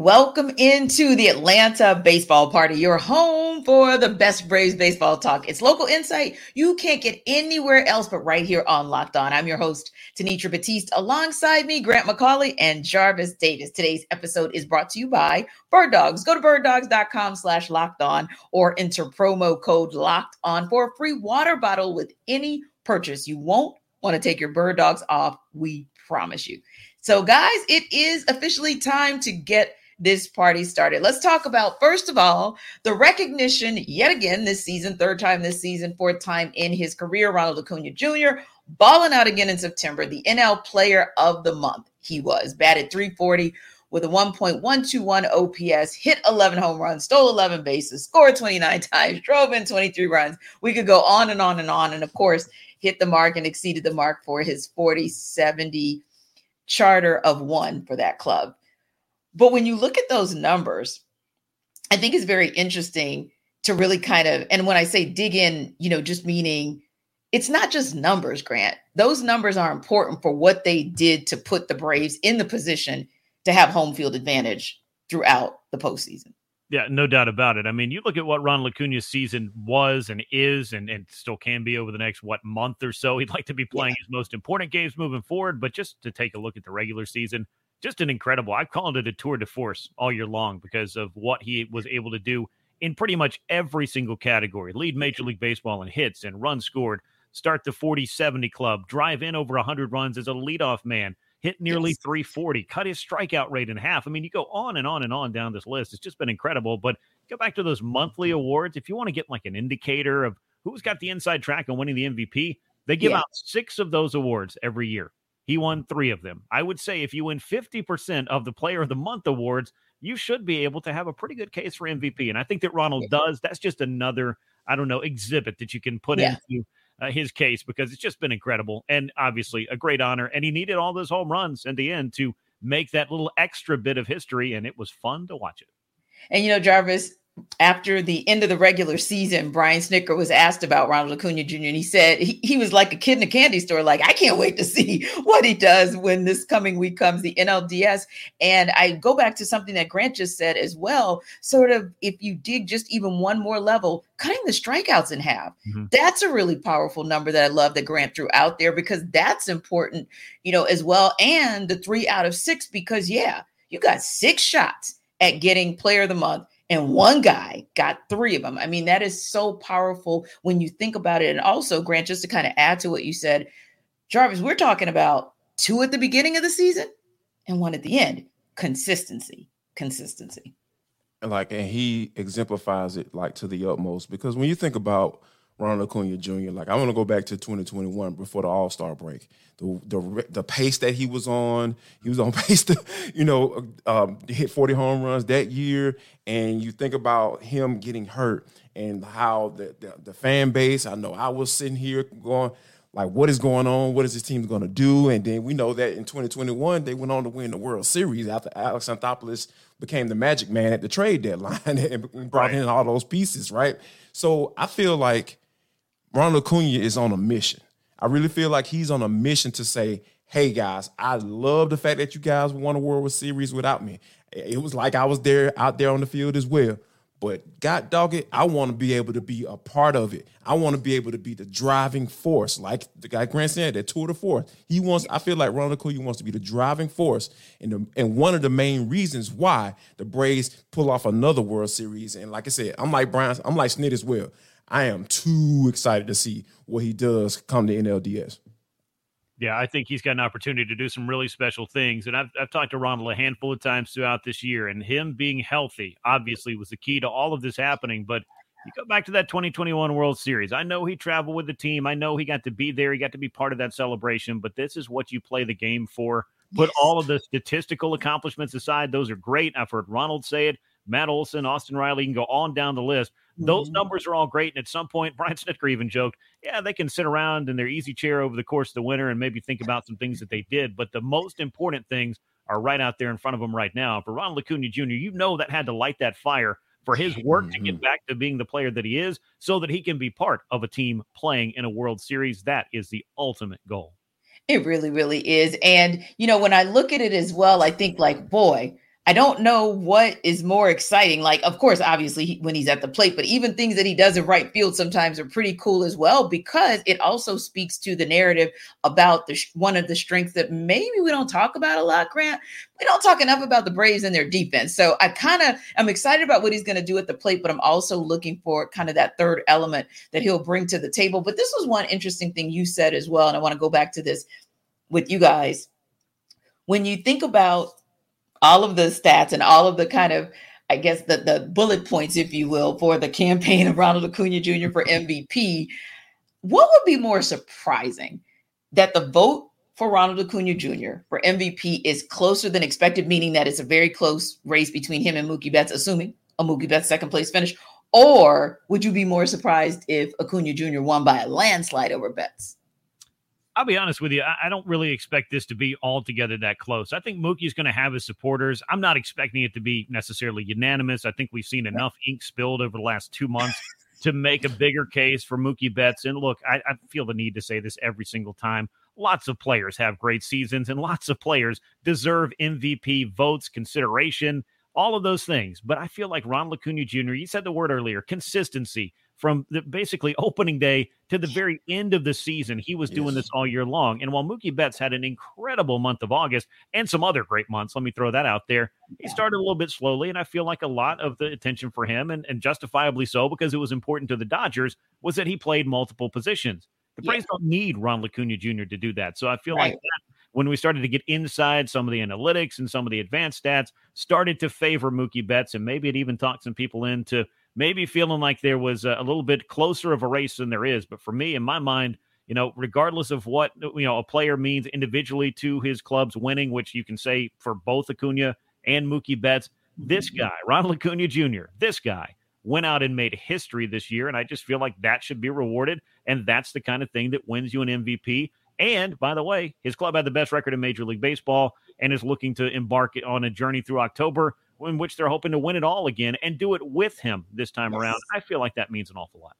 Welcome into the Atlanta Baseball Party, your home for the best Braves baseball talk. It's local insight you can't get anywhere else but right here on Locked On. I'm your host, Tenitra Batiste. Alongside me, Grant McCauley and Jarvis Davis. Today's episode is brought to you by Bird Dogs. Go to birddogs.com slash locked on or enter promo code locked on for a free water bottle with any purchase. You won't want to take your bird dogs off. We promise you. So, guys, it is officially time to get this party started. Let's talk about, first of all, the recognition yet again this season, third time this season, fourth time in his career. Ronald Acuna Jr. balling out again in September, the NL Player of the Month. He was batted 340 with a 1.121 OPS, hit 11 home runs, stole 11 bases, scored 29 times, drove in 23 runs. We could go on and on and on. And of course, hit the mark and exceeded the mark for his 40 70 charter of one for that club. But when you look at those numbers, I think it's very interesting to really kind of, and when I say dig in, you know, just meaning it's not just numbers, Grant. Those numbers are important for what they did to put the Braves in the position to have home field advantage throughout the postseason. Yeah, no doubt about it. I mean, you look at what Ron Acuna's season was and is, and, and still can be over the next what month or so. He'd like to be playing yeah. his most important games moving forward, but just to take a look at the regular season, just an incredible. I've called it a tour de force all year long because of what he was able to do in pretty much every single category. Lead Major League Baseball in hits and runs scored, start the 40-70 club, drive in over 100 runs as a leadoff man, hit nearly yes. 340, cut his strikeout rate in half. I mean, you go on and on and on down this list. It's just been incredible. But go back to those monthly awards. If you want to get like an indicator of who's got the inside track on winning the MVP, they give yeah. out six of those awards every year. He won three of them. I would say if you win 50% of the Player of the Month awards, you should be able to have a pretty good case for MVP. And I think that Ronald does. That's just another, I don't know, exhibit that you can put yeah. into uh, his case because it's just been incredible and obviously a great honor. And he needed all those home runs in the end to make that little extra bit of history. And it was fun to watch it. And you know, Jarvis, after the end of the regular season, Brian Snitker was asked about Ronald Acuna Jr. and he said he, he was like a kid in a candy store. Like, I can't wait to see what he does when this coming week comes, the NLDS. And I go back to something that Grant just said as well. Sort of, if you dig just even one more level, cutting the strikeouts in half. Mm-hmm. That's a really powerful number that I love that Grant threw out there because that's important, you know, as well. And the three out of six, because yeah, you got six shots at getting player of the month and one guy got three of them. I mean, that is so powerful when you think about it. And also, Grant, just to kind of add to what you said, Jarvis, we're talking about two at the beginning of the season and one at the end. Consistency, consistency. Like, and he exemplifies it like to the utmost because when you think about Ronald Acuna Jr. Like I want to go back to 2021 before the All Star break. The, the the pace that he was on, he was on pace to you know um, hit 40 home runs that year. And you think about him getting hurt and how the, the, the fan base. I know I was sitting here going like, what is going on? What is this team going to do? And then we know that in 2021 they went on to win the World Series after Alex Anthopoulos became the Magic Man at the trade deadline and brought right. in all those pieces, right? So I feel like Ronald Acuna is on a mission. I really feel like he's on a mission to say, hey guys, I love the fact that you guys won a World Series without me. It was like I was there out there on the field as well. But God dog it, I want to be able to be a part of it. I want to be able to be the driving force, like the guy Grant said, that tour de force. He wants, I feel like Ronald Acuna wants to be the driving force. And, the, and one of the main reasons why the Braves pull off another World Series. And like I said, I'm like Brian, I'm like Snit as well. I am too excited to see what he does come to NLDS. Yeah, I think he's got an opportunity to do some really special things. And I've, I've talked to Ronald a handful of times throughout this year, and him being healthy obviously was the key to all of this happening. But you go back to that 2021 World Series. I know he traveled with the team. I know he got to be there. He got to be part of that celebration. But this is what you play the game for. Put yes. all of the statistical accomplishments aside. Those are great. I've heard Ronald say it. Matt Olson, Austin Riley, you can go on down the list. Those mm-hmm. numbers are all great. And at some point, Brian Snitker even joked, yeah, they can sit around in their easy chair over the course of the winter and maybe think about some things that they did. But the most important things are right out there in front of them right now. For Ronald Acuna Jr., you know that had to light that fire for his work mm-hmm. to get Mm-hmm. back to being the player that he is so that he can be part of a team playing in a World Series. That is the ultimate goal. It really, really is. And, you know, when I look at it as well, I think, like, boy, I don't know what is more exciting. Like, of course, obviously, he, when he's at the plate, but even things that he does in right field sometimes are pretty cool as well because it also speaks to the narrative about the one of the strengths that maybe we don't talk about a lot. Grant, we don't talk enough about the Braves and their defense. So I kind of I'm excited about what he's going to do at the plate, but I'm also looking for kind of that third element that he'll bring to the table. But this was one interesting thing you said as well, and I want to go back to this with you guys. When you think about all of the stats and all of the kind of I guess the the bullet points, if you will, for the campaign of Ronald Acuna Jr. for MVP. What would be more surprising that the vote for Ronald Acuna Jr. for MVP is closer than expected, meaning that it's a very close race between him and Mookie Betts, assuming a Mookie Betts second place finish, or would you be more surprised if Acuna Jr. won by a landslide over Betts? I'll be honest with you. I don't really expect this to be altogether that close. I think Mookie's going to have his supporters. I'm not expecting it to be necessarily unanimous. I think we've seen enough ink spilled over the last two months to make a bigger case for Mookie Betts. And look, I, I feel the need to say this every single time. Lots of players have great seasons, and lots of players deserve MVP votes, consideration, all of those things. But I feel like Ron Acuna Jr., you said the word earlier, consistency from the basically opening day to the very end of the season. He was doing Yes. this all year long. And while Mookie Betts had an incredible month of August and some other great months, let me throw that out there, he started a little bit slowly. And I feel like a lot of the attention for him, and, and justifiably so, because it was important to the Dodgers, was that he played multiple positions. The Yeah. Braves don't need Ron Acuna Jr. to do that. So I feel like that, when we started to get inside some of the analytics and some of the advanced stats, started to favor Mookie Betts, and maybe it even talked some people into maybe feeling like there was a, a little bit closer of a race than there is. But for me, in my mind, you know, regardless of what uh, you know a player means individually to his club's winning, which you can say for both Acuna and Mookie Betts, this mm-hmm. guy, Ronald Acuna Jr., this guy went out and made history this year, and I just feel like that should be rewarded, and that's the kind of thing that wins you an MVP. And by the way, his club had the best record in Major League Baseball and is looking to embark on a journey through October in which they're hoping to win it all again and do it with him this time Yes. around. I feel like that means an awful lot.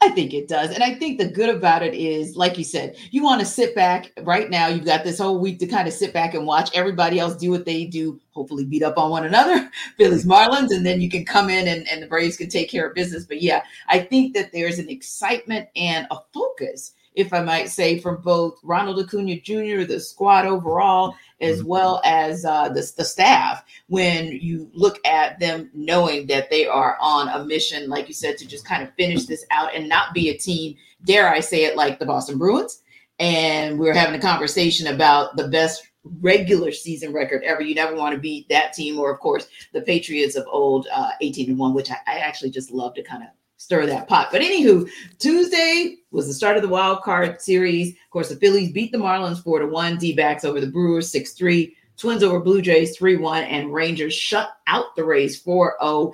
I think it does. And I think the good about it is, like you said, you want to sit back right now. You've got this whole week to kind of sit back and watch everybody else do what they do, hopefully beat up on one another, Phillies Marlins, and then you can come in and, and the Braves can take care of business. But yeah, I think that there's an excitement and a focus, if I might say, from both Ronald Acuna Jr., the squad overall, as well as uh, the, the staff when you look at them knowing that they are on a mission, like you said, to just kind of finish this out and not be a team, dare I say it, like the Boston Bruins. And we are having a conversation about the best regular season record ever. You never want to beat that team, or of course the Patriots of old, uh, 18 and one, which I, I actually just love to kind of stir that pot. But anywho, Tuesday was the start of the wild card series. Of course, the Phillies beat the Marlins four to one, D backs over the Brewers six three, Twins over Blue Jays 3 1, and Rangers shut out the Rays 4 0.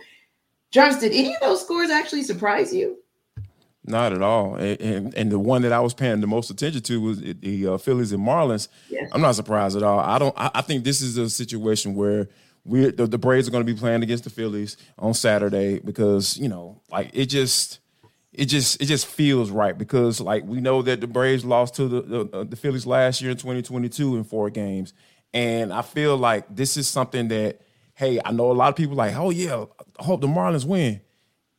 Jarvis, did any of those scores actually surprise you? Not at all. And, and, and the one that I was paying the most attention to was the- uh, Phillies and Marlins. Yes. I'm not surprised at all. I don't. I, I think this is a situation where we the, the Braves are going to be playing against the Phillies on Saturday because you know, like it just. It just it just feels right because like we know that the Braves lost to the the, uh, the Phillies last year in 2022 in four games, and I feel like this is something that hey I know a lot of people like oh yeah I hope the Marlins win,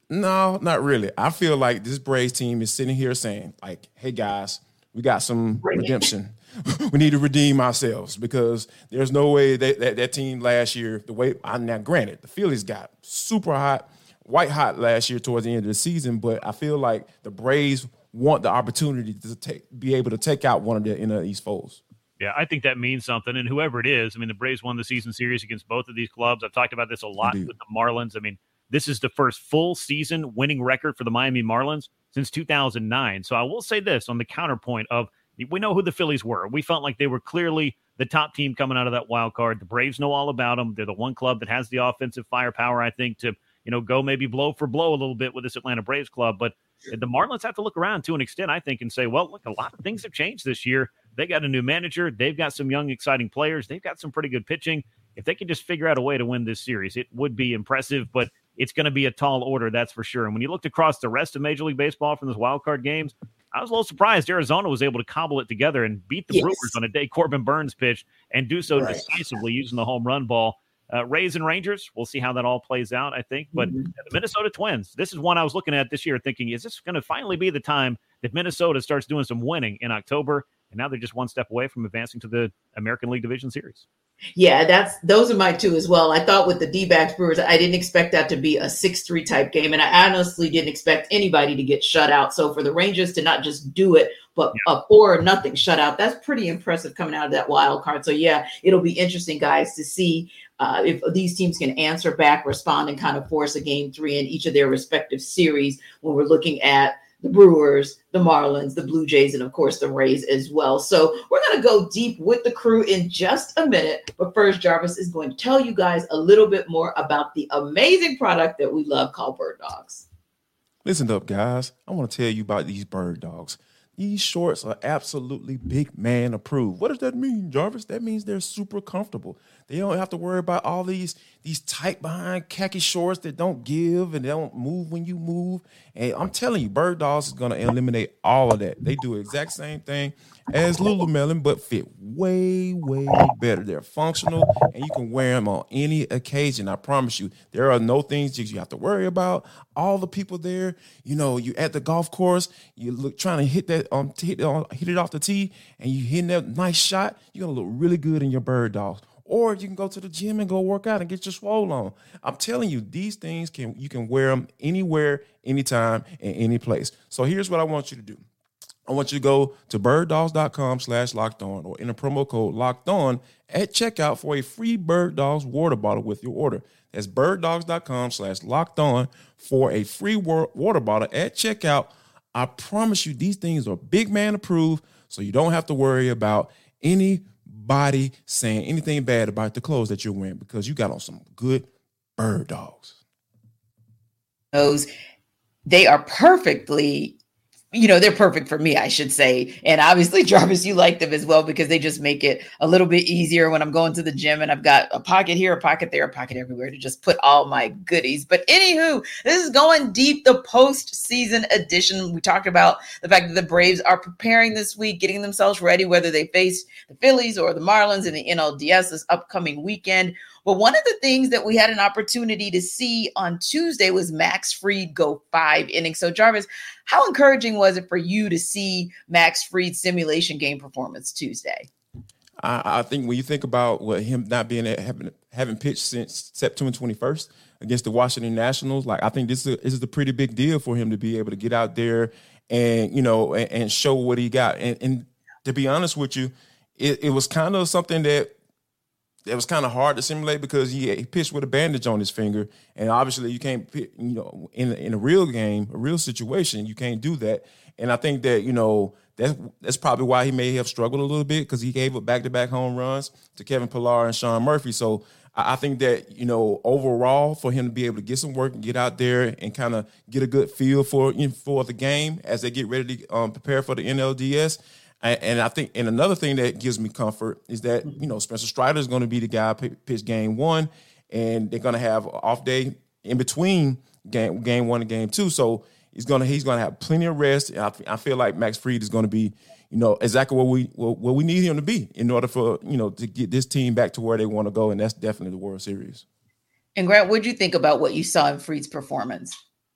no, not really. I feel like this Braves team is sitting here saying, like, hey guys, we got some Bring redemption. we need to redeem ourselves because there's no way that, that that team last year, the way I now granted, the Phillies got super hot, white hot last year towards the end of the season, but I feel like the Braves want the opportunity to take be able to take out one of their NL East foes. Yeah, I think that means something. And whoever it is, I mean, the Braves won the season series against both of these clubs. I've talked about this a lot Indeed. with the Marlins. I mean, this is the first full season winning record for the Miami Marlins since 2009. So I will say this on the counterpoint of we know who the Phillies were. We felt like they were clearly the top team coming out of that wild card. The Braves know all about them. They're the one club that has the offensive firepower, I think, to you know go maybe blow for blow a little bit with this Atlanta Braves club. But the Marlins have to look around to an extent, I think, and say, well, look, a lot of things have changed this year. They got a new manager. They've got some young, exciting players. They've got some pretty good pitching. If they could just figure out a way to win this series, it would be impressive. But it's going to be a tall order, that's for sure. And when you looked across the rest of Major League Baseball from those wild card games, I was a little surprised Arizona was able to cobble it together and beat the yes. Brewers on a day Corbin Burnes pitched and do so right. decisively using the home run ball. Uh, Rays and Rangers, we'll see how that all plays out, I think. But mm-hmm. the Minnesota Twins, this is one I was looking at this year thinking, is this going to finally be the time that Minnesota starts doing some winning in October? And now they're just one step away from advancing to the American League Division Series. Yeah, that's those are my two as well. I thought with the D-backs Brewers, I didn't expect that to be a 6-3 type game. And I honestly didn't expect anybody to get shut out. So for the Rangers to not just do it, but yeah. a four or nothing shutout, that's pretty impressive coming out of that wild card. So yeah, it'll be interesting, guys, to see uh, if these teams can answer back, respond, and kind of force a game three in each of their respective series when we're looking at the Brewers, the Marlins, the Blue Jays, and of course the Rays as well. So we're going to go deep with the crew in just a minute. But first, Jarvis is going to tell you guys a little bit more about the amazing product that we love called Bird Dogs. Listen up, guys. I want to tell you about these Bird Dogs. These shorts are absolutely big man approved. What does that mean, Jarvis? That means they're super comfortable. They don't have to worry about all these these tight behind khaki shorts that don't give and they don't move when you move. And I'm telling you, Bird Dogs is going to eliminate all of that. They do the exact same thing as Lululemon, but fit way, way better. They're functional and you can wear them on any occasion. I promise you, there are no things that you have to worry about. All the people there, you know, you at the golf course, you look trying to hit that um hit, uh, hit it off the tee, and you hitting that nice shot. You're gonna look really good in your bird dogs or you can go to the gym and go work out and get your swole on. I'm telling you, these things can you can wear them anywhere, anytime, in any place. So here's what I want you to do. I want you to go to birddogs.com slash locked on or enter promo code locked on at checkout for a free Bird Dogs water bottle with your order. That's birddogs.com slash locked on for a free water bottle at checkout. I promise you, these things are big man approved, so you don't have to worry about anybody saying anything bad about the clothes that you're wearing because you got on some good bird dogs. Those they are perfectly you know, they're perfect for me, I should say. And obviously, Jarvis, you like them as well because they just make it a little bit easier when I'm going to the gym and I've got a pocket here, a pocket there, a pocket everywhere to just put all my goodies. But anywho, this is going deep, the postseason edition. We talked about the fact that the Braves are preparing this week, getting themselves ready, whether they face the Phillies or the Marlins in the NLDS this upcoming weekend. But one of the things that we had an opportunity to see on Tuesday was Max Fried go five innings. So, Jarvis, how encouraging was it for you to see Max Fried's simulation game performance Tuesday? I, I think when you think about what him not being having having pitched since September 21st against the Washington Nationals, like I think this is a, this is a pretty big deal for him to be able to get out there and you know and, and show what he got. And, and to be honest with you, it, it was kind of something that it was kind of hard to simulate because he, he, pitched with a bandage on his finger, and obviously you can't, you know, in in a real game, a real situation, you can't do that. And I think that you know that's that's probably why he may have struggled a little bit because he gave up back to back home runs to Kevin Pillar and Sean Murphy. So I, I think that you know overall for him to be able to get some work and get out there and kind of get a good feel for for the game as they get ready to um, prepare for the NLDS and I think, and another thing that gives me comfort is that you know Spencer Strider is going to be the guy pitch game one, and they're going to have off day in between game game one and game two. So he's gonna he's gonna have plenty of rest. I, I feel like Max Fried is going to be, you know, exactly what we what, what we need him to be in order for you know to get this team back to where they want to go, and that's definitely the World Series. And Grant, what did you think about what you saw in Fried's performance?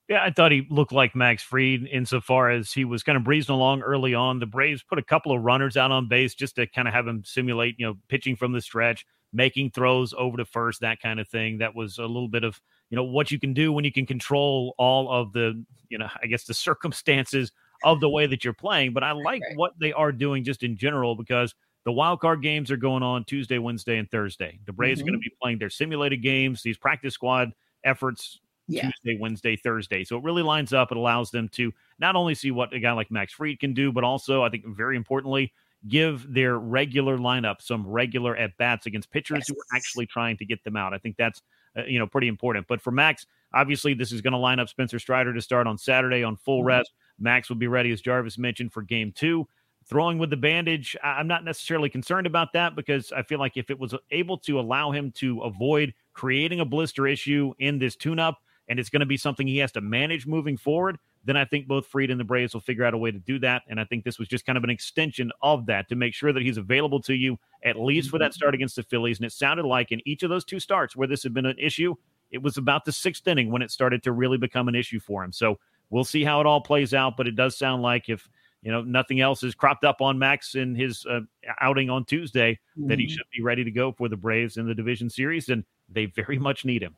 Yeah, I thought he looked like Max Fried insofar as he was kind of breezing along early on. The Braves put a couple of runners out on base just to kind of have him simulate, you know, pitching from the stretch, making throws over to first, that kind of thing. That was a little bit of, you know, what you can do when you can control all of the, you know, I guess the circumstances of the way that you're playing. But I like what they are doing just in general because the wild card games are going on Tuesday, Wednesday, and Thursday. The Braves mm-hmm. are going to be playing their simulated games, these practice squad efforts yeah. Tuesday, Wednesday, Thursday. So it really lines up. It allows them to not only see what a guy like Max Fried can do, but also, I think, very importantly, give their regular lineup some regular at bats against pitchers yes. who are actually trying to get them out. I think that's uh, you know pretty important. But for Max, obviously, this is going to line up Spencer Strider to start on Saturday on full mm-hmm. rest. Max will be ready, as Jarvis mentioned, for Game Two. Throwing with the bandage, I'm not necessarily concerned about that because I feel like if it was able to allow him to avoid creating a blister issue in this tune-up and it's going to be something he has to manage moving forward, then I think both Fried and the Braves will figure out a way to do that. And I think this was just kind of an extension of that to make sure that he's available to you at least for that mm-hmm. start against the Phillies. And it sounded like in each of those two starts where this had been an issue, it was about the sixth inning when it started to really become an issue for him. So we'll see how it all plays out. But it does sound like if you know nothing else has cropped up on Max in his uh, outing on Tuesday, mm-hmm. that he mm-hmm. should be ready to go for the Braves in the division series, and they very much need him.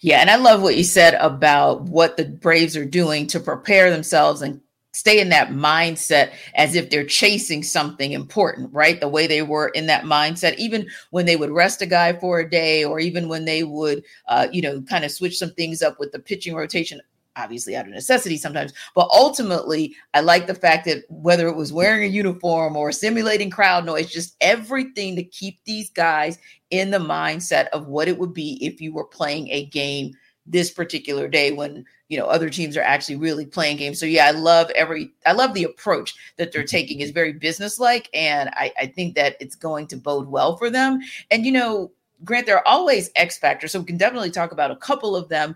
Yeah, and I love what you said about what the Braves are doing to prepare themselves and stay in that mindset as if they're chasing something important, right? The way they were in that mindset, even when they would rest a guy for a day, or even when they would, uh, you know, kind of switch some things up with the pitching rotation obviously out of necessity sometimes. But ultimately, I like the fact that whether it was wearing a uniform or simulating crowd noise, just everything to keep these guys in the mindset of what it would be if you were playing a game this particular day when you know other teams are actually really playing games. So yeah i love every i love the approach that they're mm-hmm. taking. Is very businesslike and I, I think that it's going to bode well for them. And you know grant there are always x factors so we can definitely talk about a couple of them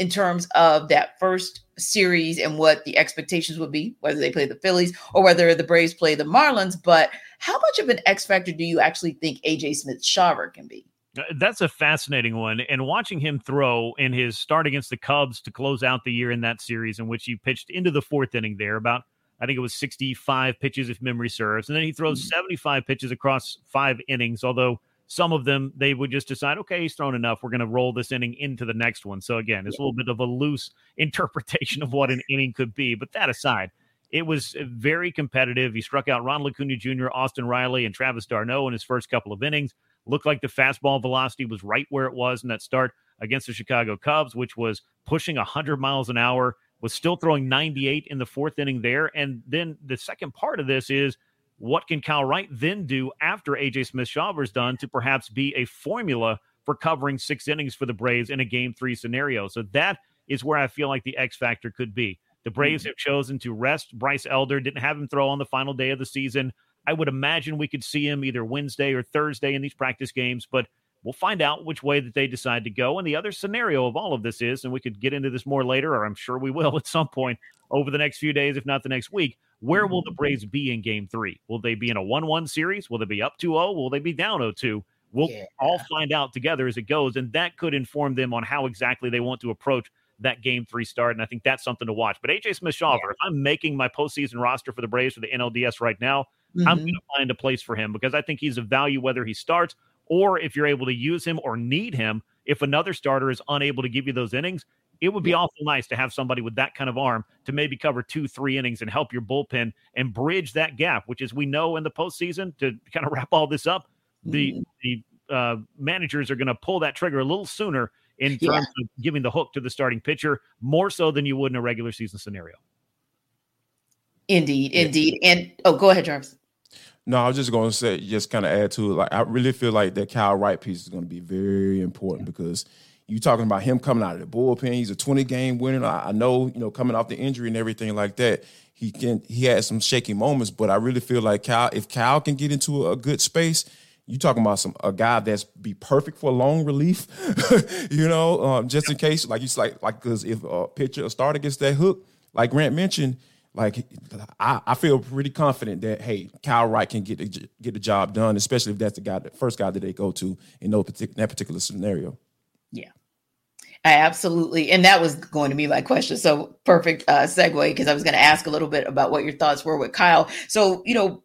in terms of that first series and what the expectations would be, whether they play the Phillies or whether the Braves play the Marlins. But how much of an X factor do you actually think AJ Smith Shawver can be? Uh, that's a fascinating one. And watching him throw in his start against the Cubs to close out the year in that series, in which he pitched into the fourth inning there, about I think it was 65 pitches if memory serves. And then he throws mm-hmm. 75 pitches across five innings, although some of them they would just decide, okay, he's thrown enough. We're going to roll this inning into the next one. So again, it's a little bit of a loose interpretation of what an inning could be. But that aside, it was uh, very competitive. He struck out Ronald Acuna Jr., Austin Riley, and Travis d'Arnaud in his first couple of innings. Looked like the fastball velocity was right where it was in that start against the Chicago Cubs, which was pushing 100 miles an hour. Was still throwing 98 in the fourth inning there. And then the second part of this is what can Kyle Wright then do after AJ Smith Shawver's done to perhaps be a formula for covering six innings for the Braves in a game three scenario? So that is where I feel like the X factor could be. The Braves mm-hmm. have chosen to rest Bryce Elder, didn't have him throw on the final day of the season. I would imagine we could see him either Wednesday or Thursday in these practice games, but we'll find out which way that they decide to go. And the other scenario of all of this is, and we could get into this more later, or I'm sure we will at some point over the next few days, if not the next week. Where will the mm-hmm. Braves be in game three? Will they be in a 1 1 series? Will they be up 2 0? Will they be down 0 2? We'll yeah. all find out together as it goes. And that could inform them on how exactly they want to approach that game three start. And I think that's something to watch. But AJ Smith Shawver, yeah. if I'm making my postseason roster for the Braves for the NLDS right now, mm-hmm. I'm going to find a place for him because I think he's of value whether he starts or if you're able to use him or need him. If another starter is unable to give you those innings, it would be awful nice to have somebody with that kind of arm to maybe cover two, three innings and help your bullpen and bridge that gap, which is we know in the postseason to kind of wrap all this up, the mm-hmm. the uh, managers are going to pull that trigger a little sooner in terms yeah. of giving the hook to the starting pitcher, more so than you would in a regular season scenario. Indeed, indeed. And oh, go ahead, Jarvis. No, I was just going to say, just kind of add to it. Like, I really feel like that Kyle Wright piece is going to be very important because you talking about him coming out of the bullpen. He's a 20 game winner. I, know, you know, coming off the injury and everything like that, he can he had some shaky moments, but I really feel like Cal, if Cal can get into a good space, you talking about some a guy that's be perfect for long relief, you know, um, just in case, like you like like because if a pitcher a starter gets that hook, like Grant mentioned, like I, I feel pretty confident that hey, Kyle Wright can get the, get the job done, especially if that's the guy, the first guy that they go to in particular that particular scenario. Yeah, I absolutely, and that was going to be my question. So perfect uh, segue because I was going to ask a little bit about what your thoughts were with Kyle. So you know,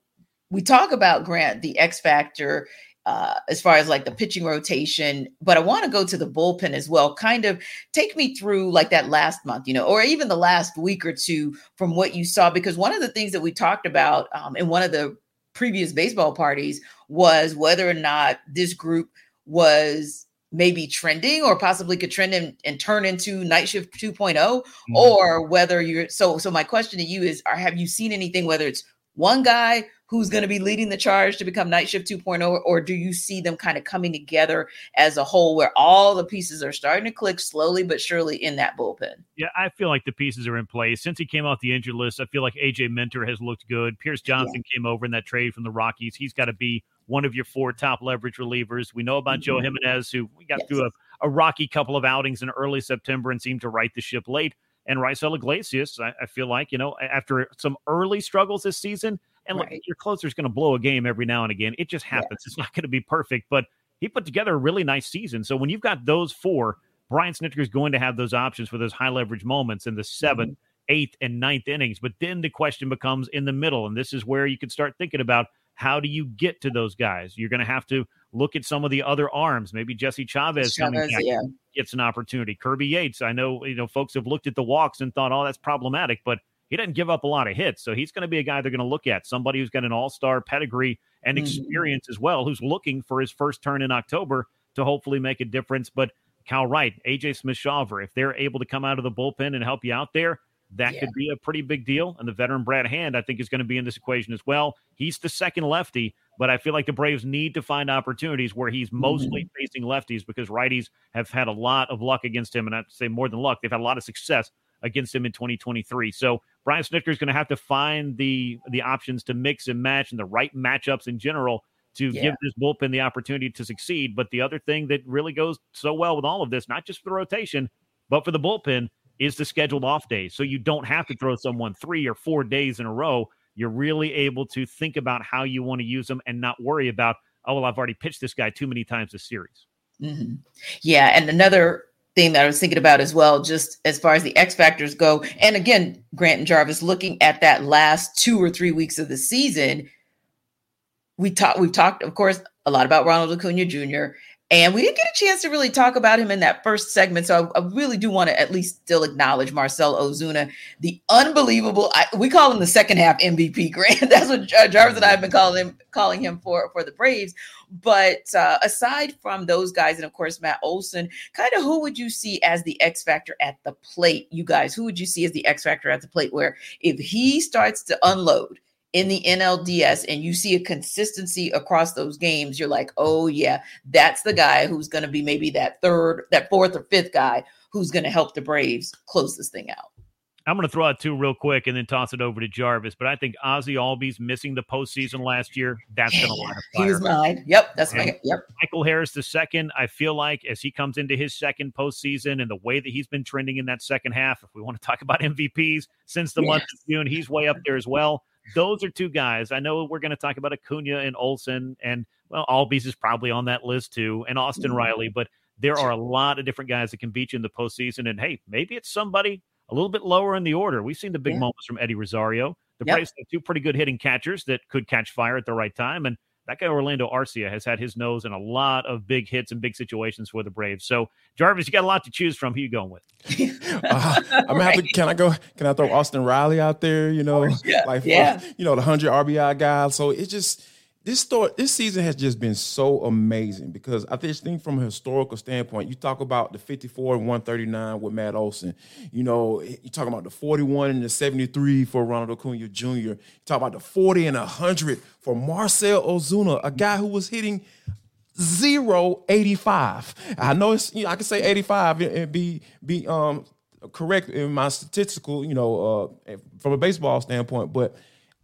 we talk about Grant the X factor uh, as far as like the pitching rotation, but I want to go to the bullpen as well. Kind of take me through like that last month, you know, or even the last week or two from what you saw, because one of the things that we talked about um, in one of the previous baseball parties was whether or not this group was maybe trending or possibly could trend and, and turn into night shift 2.0 mm-hmm. or whether you're so so my question to you is are have you seen anything whether it's one guy who's going to be leading the charge to become night shift 2.0 or do you see them kind of coming together as a whole where all the pieces are starting to click slowly but surely in that bullpen yeah i feel like the pieces are in place since he came off the injured list i feel like aj Minter has looked good pierce johnson yeah. came over in that trade from the rockies he's got to be one of your four top leverage relievers. We know about mm-hmm. Joe Jimenez, who we got yes. through a, a rocky couple of outings in early September and seemed to right the ship late. And Raisel Iglesias, I, I feel like, you know, after some early struggles this season, and right. look, your closer is going to blow a game every now and again. It just happens. Yeah. It's not going to be perfect, but he put together a really nice season. So when you've got those four, Brian Snitker is going to have those options for those high leverage moments in the 7th mm-hmm. eighth, and ninth innings. But then the question becomes in the middle, and this is where you can start thinking about how do you get to those guys? You're going to have to look at some of the other arms. Maybe Jesse Chavez, Chavez coming back yeah. gets an opportunity. Kirby Yates. I know you know folks have looked at the walks and thought, oh, that's problematic, but he doesn't give up a lot of hits. So he's going to be a guy they're going to look at. Somebody who's got an all star pedigree and mm-hmm. experience mm-hmm. as well, who's looking for his first turn in October to hopefully make a difference. But Cal Wright, AJ Smith Shawver, if they're able to come out of the bullpen and help you out there, that yeah. could be a pretty big deal. And the veteran Brad Hand, I think, is going to be in this equation as well. He's the second lefty, but I feel like the Braves need to find opportunities where he's mostly mm-hmm. facing lefties because righties have had a lot of luck against him. And I'd say more than luck, they've had a lot of success against him in 2023. So Brian Snitker is going to have to find the the options to mix and match and the right matchups in general to yeah. give this bullpen the opportunity to succeed. But the other thing that really goes so well with all of this, not just for the rotation, but for the bullpen, is the scheduled off days. So you don't have to throw someone three or four days in a row. You're really able to think about how you want to use them and not worry about, oh, well, I've already pitched this guy too many times this series. Mm-hmm. Yeah. And another thing that I was thinking about as well, just as far as the X factors go. And again, Grant and Jarvis looking at that last two or three weeks of the season. We talked, we've talked, of course, a lot about Ronald Acuna Jr. And we didn't get a chance to really talk about him in that first segment. So I, I really do want to at least still acknowledge Marcel Ozuna, the unbelievable, I, we call him the second half MVP, Grant. That's what Jarvis and I have been calling him, calling him for, for the Braves. But uh, aside from those guys, and of course, Matt Olson, kind of who would you see as the X factor at the plate? You guys, who would you see as the X factor at the plate where if he starts to unload, in the NLDS and you see a consistency across those games, you're like, oh, yeah, that's the guy who's going to be maybe that third, that fourth or fifth guy who's going to help the Braves close this thing out. I'm going to throw out two real quick and then toss it over to Jarvis. But I think Ozzy Albies missing the postseason last year. That's going to light a fire. He's mine. Yep, that's my yep. Michael Harris the second. I feel like as he comes into his second postseason and the way that he's been trending in that second half, if we want to talk about MVPs since the yes. month of June, he's way up there as well those are two guys. I know we're going to talk about Acuna and Olson, and well, Albies is probably on that list too, and Austin mm-hmm. Riley, but there are a lot of different guys that can beat you in the postseason. And hey, maybe it's somebody a little bit lower in the order. We've seen the big yeah. moments from Eddie Rosario. The yep. Braves have two pretty good hitting catchers that could catch fire at the right time. And that guy Orlando Arcia has had his nose in a lot of big hits and big situations for the Braves. So Jarvis, you got a lot to choose from. Who you going with? uh, I'm gonna have to. Can I go? Can I throw Austin Riley out there? You know, yeah. like yeah. you know the hundred RBI guy. So it just this story, this season has just been so amazing because I just think from a historical standpoint, you talk about the 54 and 139 with Matt Olson. You know, you talk about the 41 and the 73 for Ronald Acuna Jr. You talk about the 40 and 100 for Marcel Ozuna, a guy who was hitting zero 85. I know it's you know, I can say 85 and be be um correct in my statistical, you know, uh, from a baseball standpoint, but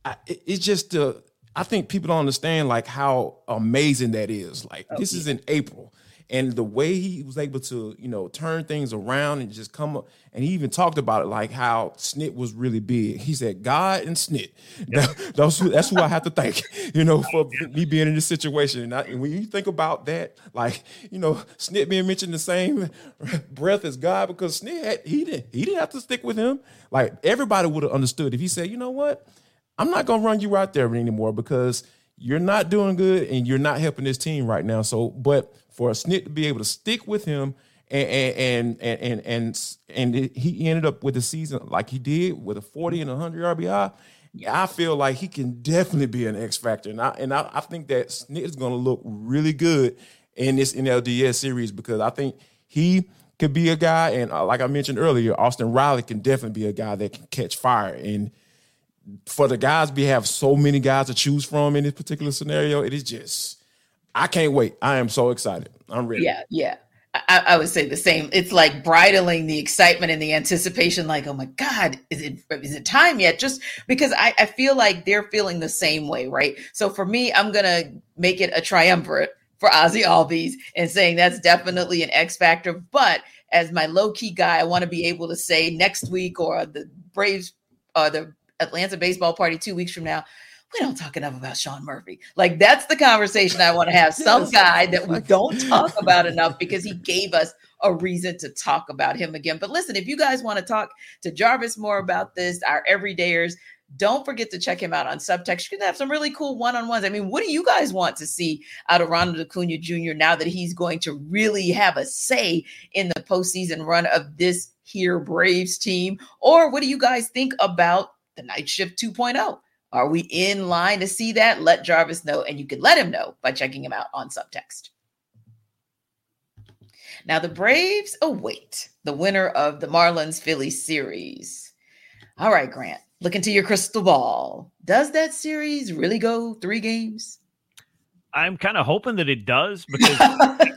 I, it, it's just the I think people don't understand like how amazing that is. Like oh, this yeah. is in April, and the way he was able to, you know, turn things around and just come up. And he even talked about it, like how Snit was really big. He said, "God and Snit, that, that's, who, that's who I have to thank, you know, oh, for me being in this situation." And, I, and, when you think about that, like you know, Snit being mentioned the same breath as God, because Snit had, he didn't he didn't have to stick with him. Like everybody would have understood if he said, "You know what." I'm not gonna run you right there anymore because you're not doing good and you're not helping this team right now. So, but for a snit to be able to stick with him and and and and and, and he ended up with a season like he did with a 40 and 100 RBI. I feel like he can definitely be an X factor, and I and I, I think that Snit is going to look really good in this NLDS series because I think he could be a guy, and uh, like I mentioned earlier, Austin Riley can definitely be a guy that can catch fire and for the guys, we have so many guys to choose from in this particular scenario. It is just, I can't wait. I am so excited. I'm ready. Yeah, yeah. I, I, would say the same. It's like bridling the excitement and the anticipation. Like, oh my God, is it is it time yet? Just because I, I feel like they're feeling the same way, right? So for me, I'm gonna make it a triumvirate for Ozzy Albies and saying that's definitely an X factor. But as my low key guy, I want to be able to say next week or the Braves or the Atlanta baseball party two weeks from now, we don't talk enough about Sean Murphy. Like that's the conversation I want to have. Some guy that we don't talk about enough because he gave us a reason to talk about him again. But listen, if you guys want to talk to Jarvis more about this, our everydayers, don't forget to check him out on Subtext. You're gonna have some really cool one-on-ones. I mean, what do you guys want to see out of Ronald Acuna Jr. now that he's going to really have a say in the postseason run of this here Braves team? Or what do you guys think about the night shift 2.0? Are we in line to see that? Let Jarvis know, and you can let him know by checking him out on Subtext. Now, the Braves await the winner of the Marlins Phillies series. All right, Grant, look into your crystal ball. Does that series really go three games? I'm kind of hoping that it does because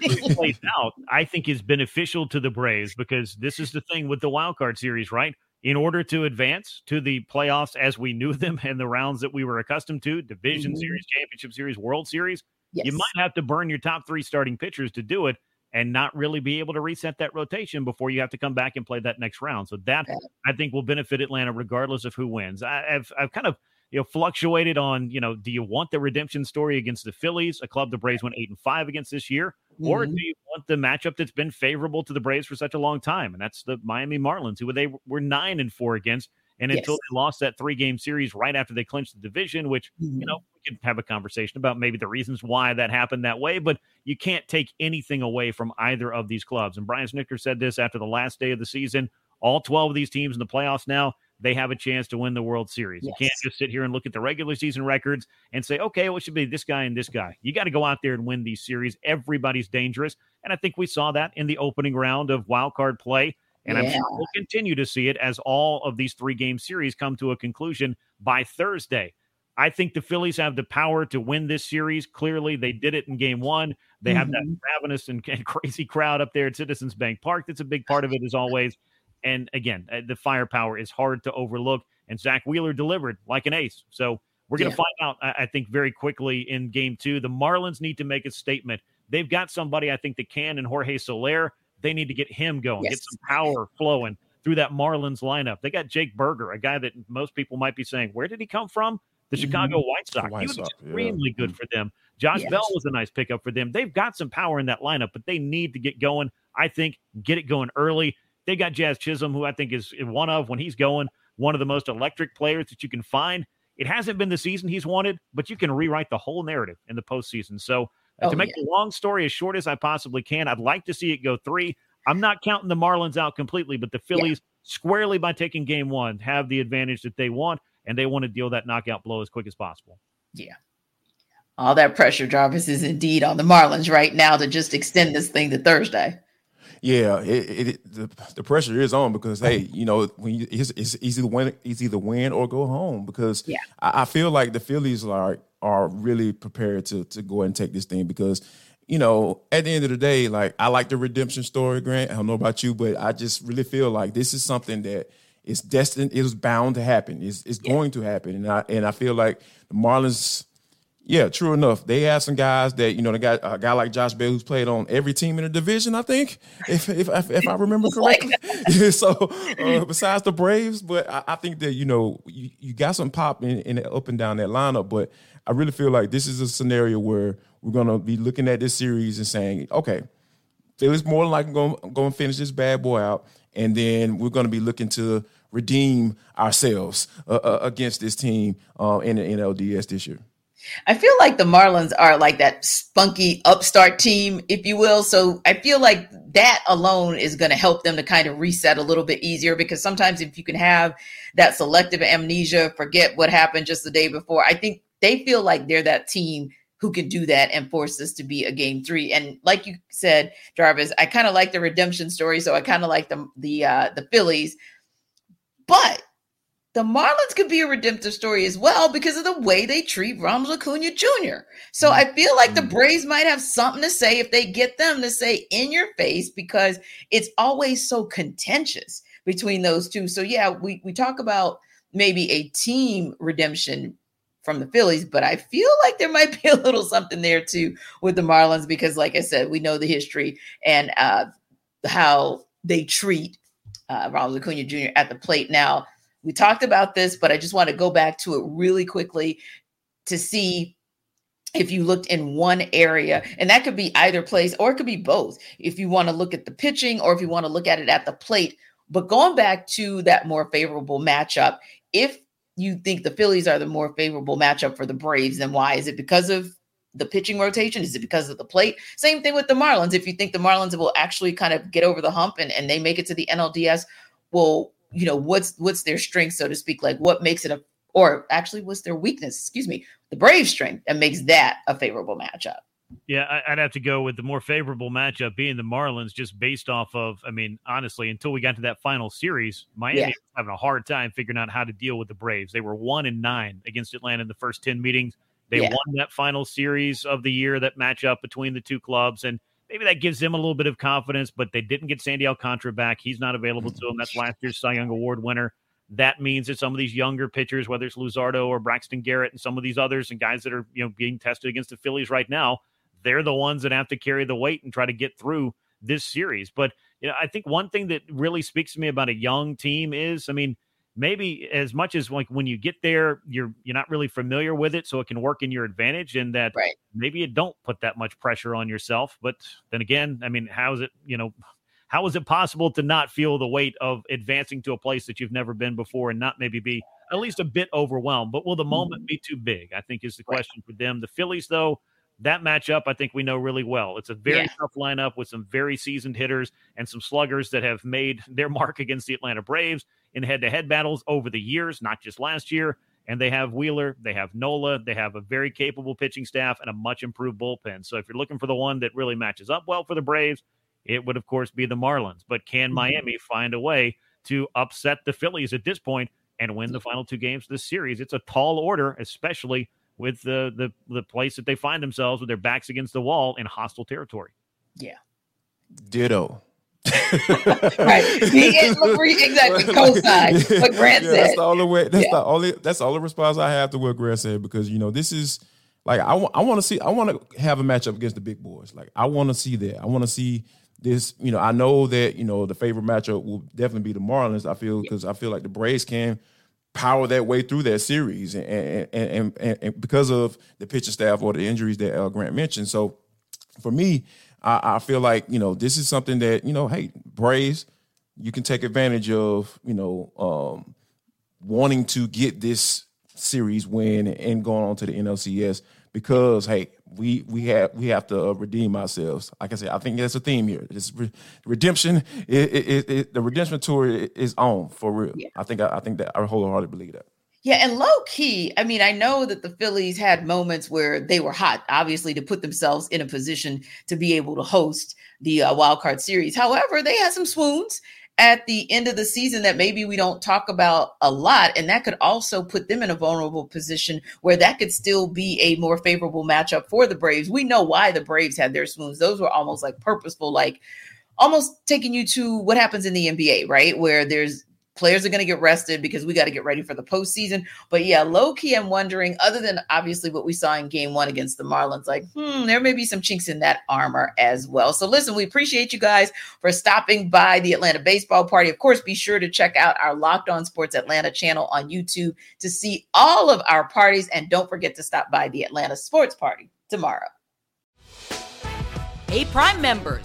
it plays out, I think is beneficial to the Braves because this is the thing with the wild card series, right? In order to advance to the playoffs as we knew them and the rounds that we were accustomed to, division mm-hmm. series, championship series, world series, yes. you might have to burn your top three starting pitchers to do it and not really be able to reset that rotation before you have to come back and play that next round. So that I think will benefit Atlanta regardless of who wins. I, have I've kind of you know fluctuated on you know do you want the redemption story against the Phillies, a club the Braves went eight and five against this year, mm-hmm. or do you want the matchup that's been favorable to the Braves for such a long time, and that's the Miami Marlins, who they were nine and four against. And yes. until they lost that three game series right after they clinched the division, which, mm-hmm. you know, we could have a conversation about maybe the reasons why that happened that way, but you can't take anything away from either of these clubs. And Brian Snitker said this after the last day of the season. All 12 of these teams in the playoffs now, they have a chance to win the World Series. Yes. You can't just sit here and look at the regular season records and say, okay, well, it should be this guy and this guy. You got to go out there and win these series. Everybody's dangerous. And I think we saw that in the opening round of wild card play. And yeah. I'm sure we'll continue to see it as all of these three game series come to a conclusion by Thursday. I think the Phillies have the power to win this series. Clearly, they did it in game one. They mm-hmm. have that mm-hmm. ravenous and, and, crazy crowd up there at Citizens Bank Park. That's a big part of it, as always. And again, uh, the firepower is hard to overlook. And Zack Wheeler delivered like an ace. So we're going to yeah. find out, I think, very quickly in game two. The Marlins need to make a statement. They've got somebody, I think, that can, and Jorge Soler. They need to get him going, yes. get some power flowing through that Marlins lineup. They got Jake Burger, a guy that most people might be saying, where did he come from? The mm-hmm. Chicago White Sox. White he was Sox, extremely yeah. good mm-hmm. for them. Josh yes. Bell was a nice pickup for them. They've got some power in that lineup, but they need to get going. I think get it going early. They got Jazz Chisholm, who I think is one of when he's going one of the most electric players that you can find. It hasn't been the season he's wanted, but you can rewrite the whole narrative in the postseason. So uh, oh, to make yeah. the long story as short as I possibly can, I'd like to see it go three. I'm not counting the Marlins out completely, but the Phillies yeah. squarely by taking game one have the advantage that they want and they want to deal that knockout blow as quick as possible. Yeah. All that pressure, Jarvis, is indeed on the Marlins right now to just extend this thing to Thursday. Yeah, it, it, the, the pressure is on because hey, you know when you, it's, it's easy to win, it's either win or go home. Because yeah. I, I feel like the Phillies are are really prepared to to go and take this thing because you know, at the end of the day, like I like the redemption story, Grant. I don't know about you, but I just really feel like this is something that is destined. It was bound to happen. It's, it's yeah. going to happen, and I and I feel like the Marlins. Yeah, true enough. They have some guys that you know. They got a guy like Josh Bell who's played on every team in the division. I think, if if if, if I remember correctly. so uh, besides the Braves, but I, I, think that you know you, you got some pop in, in up and down that lineup. But I really feel like this is a scenario where we're gonna be looking at this series and saying, okay, Philly's more than likely going going to finish this bad boy out, and then we're going to be looking to redeem ourselves uh, uh, against this team uh, in the NLDS this year. I feel like the Marlins are like that spunky upstart team, if you will. So I feel like that alone is going to help them to kind of reset a little bit easier because sometimes if you can have that selective amnesia, forget what happened just the day before, I think they feel like they're that team who can do that and force this to be a game three. And like you said, Jarvis, I kind of like the redemption story, so I kind of like the the uh, the Phillies, but the Marlins could be a redemptive story as well because of the way they treat Ronald Acuna Jr. So I feel like the mm-hmm. Braves might have something to say if they get them to say in your face because it's always so contentious between those two. So yeah, we we talk about maybe a team redemption from the Phillies, but I feel like there might be a little something there too with the Marlins because, like I said, we know the history and uh, how they treat uh, Ronald Acuna Jr. at the plate. Now, we talked about this, but I just want to go back to it really quickly to see if you looked in one area, and that could be either place or it could be both. If you want to look at the pitching or if you want to look at it at the plate. But going back to that more favorable matchup, if you think the Phillies are the more favorable matchup for the Braves, then why? Is it because of the pitching rotation? Is it because of the plate? Same thing with the Marlins. If you think the Marlins will actually kind of get over the hump and, and they make it to the NLDS, well, you know, what's what's their strength, so to speak? Like what makes it a or actually what's their weakness? Excuse me, the Brave strength that makes that a favorable matchup. Yeah, I'd have to go with the more favorable matchup being the Marlins, just based off of, I mean, honestly, until we got to that final series, Miami yeah. was having a hard time figuring out how to deal with the Braves. They were one and nine against Atlanta in the first 10 meetings. They yeah. won that final series of the year, that matchup between the two clubs. And maybe that gives them a little bit of confidence, but they didn't get Sandy Alcantara back. He's not available to them. That's mm-hmm. last year's Cy Young Award winner. That means that some of these younger pitchers, whether it's Luzardo or Braxton Garrett and some of these others and guys that are, you know, being tested against the Phillies right now, they're the ones that have to carry the weight and try to get through this series. But you know, I think one thing that really speaks to me about a young team is, I mean, maybe as much as like when you get there, you're you're not really familiar with it, so it can work in your advantage, and that right. maybe you don't put that much pressure on yourself. But then again, I mean, how is it? You know, how is it possible to not feel the weight of advancing to a place that you've never been before and not maybe be at least a bit overwhelmed? But will the moment mm-hmm. be too big? I think is the question right. for them. The Phillies, though that matchup, I think we know really well. It's a very yeah. tough lineup with some very seasoned hitters and some sluggers that have made their mark against the Atlanta Braves in head to head battles over the years, not just last year. And they have Wheeler, they have Nola, they have a very capable pitching staff and a much improved bullpen. So if you're looking for the one that really matches up well for the Braves, it would, of course, be the Marlins. But can mm-hmm. Miami find a way to upset the Phillies at this point and win the final two games of this series? It's a tall order, especially with the the the place that they find themselves with their backs against the wall in hostile territory. Yeah. Ditto. right. He is, exactly. Co-sign what Grant yeah, said. That's the only way. That's yeah. the only. That's the only response I have to what Grant said because you know this is like I, w- I want to see. I want to have a matchup against the big boys. Like I want to see that. I want to see this. You know, I know that you know the favorite matchup will definitely be the Marlins. I feel because I feel like the Braves can power that way through that series, and and and, and, and because of the pitching staff or the injuries that uh, Grant mentioned. So for me, I, I, feel like you know this is something that you know, hey, Braves, you can take advantage of. You know, um, wanting to get this series win and going on to the NLCS because hey, we we have we have to uh, redeem ourselves. Like I said, I think that's a theme here. This re- redemption, it, it, it, the redemption tour is on for real. Yeah. I think I, I think that I wholeheartedly believe that. Yeah, and low key, I mean, I know that the Phillies had moments where they were hot, obviously, to put themselves in a position to be able to host the uh, wild card series. However, they had some swoons at the end of the season that maybe we don't talk about a lot. And that could also put them in a vulnerable position where that could still be a more favorable matchup for the Braves. We know why the Braves had their swoons. Those were almost like purposeful, like almost taking you to what happens in the NBA, right? Where there's players are going to get rested because we got to get ready for the postseason. But yeah, low key, I'm wondering, other than obviously what we saw in game one against the Marlins, like, hmm, there may be some chinks in that armor as well. So listen, we appreciate you guys for stopping by the Atlanta Baseball Party. Of course, be sure to check out our Locked On Sports Atlanta channel on YouTube to see all of our parties. And don't forget to stop by the Atlanta Sports Party tomorrow. Hey, Prime members